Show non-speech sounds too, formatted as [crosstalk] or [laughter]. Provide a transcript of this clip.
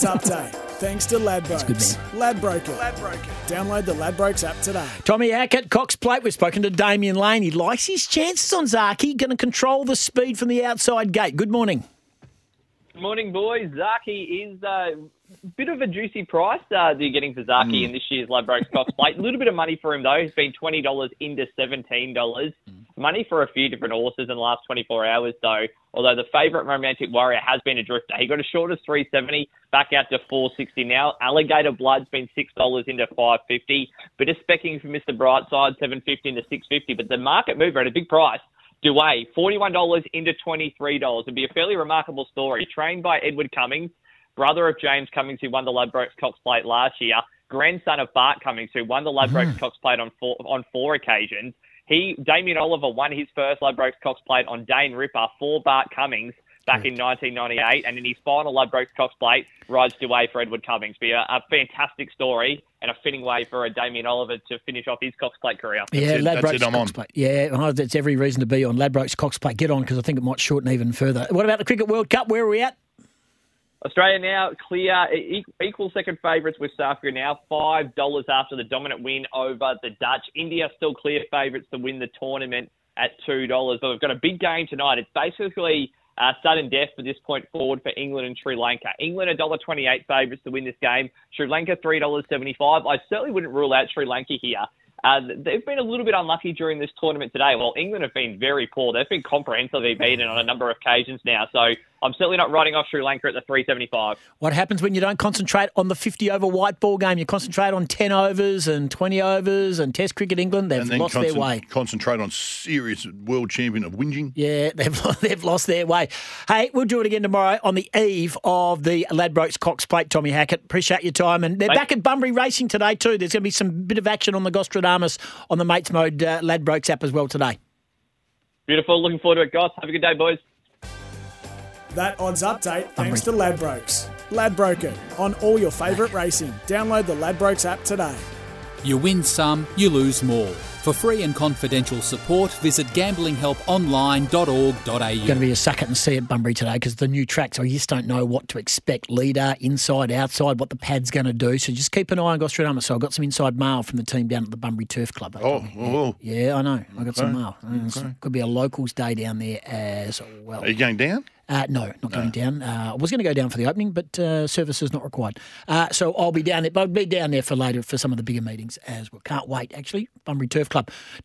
Update. Thanks to Ladbrokes. Ladbroker. Ladbroker. Download the Ladbrokes app today. Tommy Hackett, Cox Plate. We've spoken to Damian Lane. He likes his chances on Zaaki. Going to control the speed from the outside gate. Good morning. Good morning, boys. Zaaki is a bit of a juicy price uh, that you're getting for Zaaki in this year's Ladbrokes Cox Plate. A little bit of money for him, though. He's been $20 into $17. Money for a few different horses in the last 24 hours, though. Although the favourite Romantic Warrior has been a drifter. He got as short as 370, back out to 460 now. Alligator Blood's been $6 into 550. Bit of specking for Mr. Brightside, 750 into 650. But the market mover at a big price Duais, $41 into $23. It'd be a fairly remarkable story. Trained by Edward Cummings, brother of James Cummings, who won the Ladbrokes Cox Plate last year, grandson of Bart Cummings, who won the Ladbrokes mm. Cox Plate on four, on four occasions. He, Damien Oliver, won his first Ladbrokes Cox Plate on Dane Ripper for Bart Cummings back hmm. in 1998, and in his final Ladbrokes Cox Plate, rides Duais for Edward Cummings. Be a, a fantastic story and a fitting way for a Damien Oliver to finish off his Cox Plate career. yeah, it, that's Ladbrokes it, I'm Cox on. Plate. Yeah, oh, that's every reason to be on Ladbrokes Cox Plate. Get on because I think it might shorten even further. What about the Cricket World Cup? Where are we at? Australia now clear equal second favourites with South Africa now five dollars after the dominant win over the Dutch. India still clear favourites to win the tournament at two dollars, but we've got a big game tonight. It's basically uh, sudden death for this point forward for England and Sri Lanka. England a dollar twenty eight favourites to win this game. Sri Lanka three dollars seventy five. I certainly wouldn't rule out Sri Lanka here. Uh, they've been a little bit unlucky during this tournament today. Well, England have been very poor. They've been comprehensively beaten on a number of occasions now. So I'm certainly not writing off Sri Lanka at the 375. What happens when you don't concentrate on the 50 over white ball game? You concentrate on 10 overs and 20 overs and Test cricket England. They've and then lost their way. concentrate on serious world champion of whinging. Yeah, [laughs] they've they've lost their way. Hey, we'll do it again tomorrow on the eve of the Ladbrokes Cox Plate. Tommy Hackett, appreciate your time, and they're Thanks. back at Bunbury Racing today too. There's going to be some bit of action on the Gostradamus on the Mates Mode uh, Ladbrokes app as well today. Beautiful. Looking forward to it, guys. Have a good day, boys. That odds update thanks to Ladbrokes. Ladbroker on all your favourite racing. Download the Ladbrokes app today. You win some, you lose more. For free and confidential support, visit gamblinghelponline.org.au. Going to be a suck it and see at Bunbury today because the new track, so you just don't know what to expect. Leader, inside, outside, what the pad's going to do. So just keep an eye on Gostradamus. So I got some inside mail from the team down at the Bunbury Turf Club. Oh, told oh. yeah, I know. I got some Okay. mail. It's- Could be a locals day down there as well. Are you going down? Uh, no, not going down. Uh, I was going to go down for the opening, but uh, is not required. Uh, so I'll be down there. But I'll be down there for later for some of the bigger meetings as well. Can't wait, actually. Bunbury Turf Club.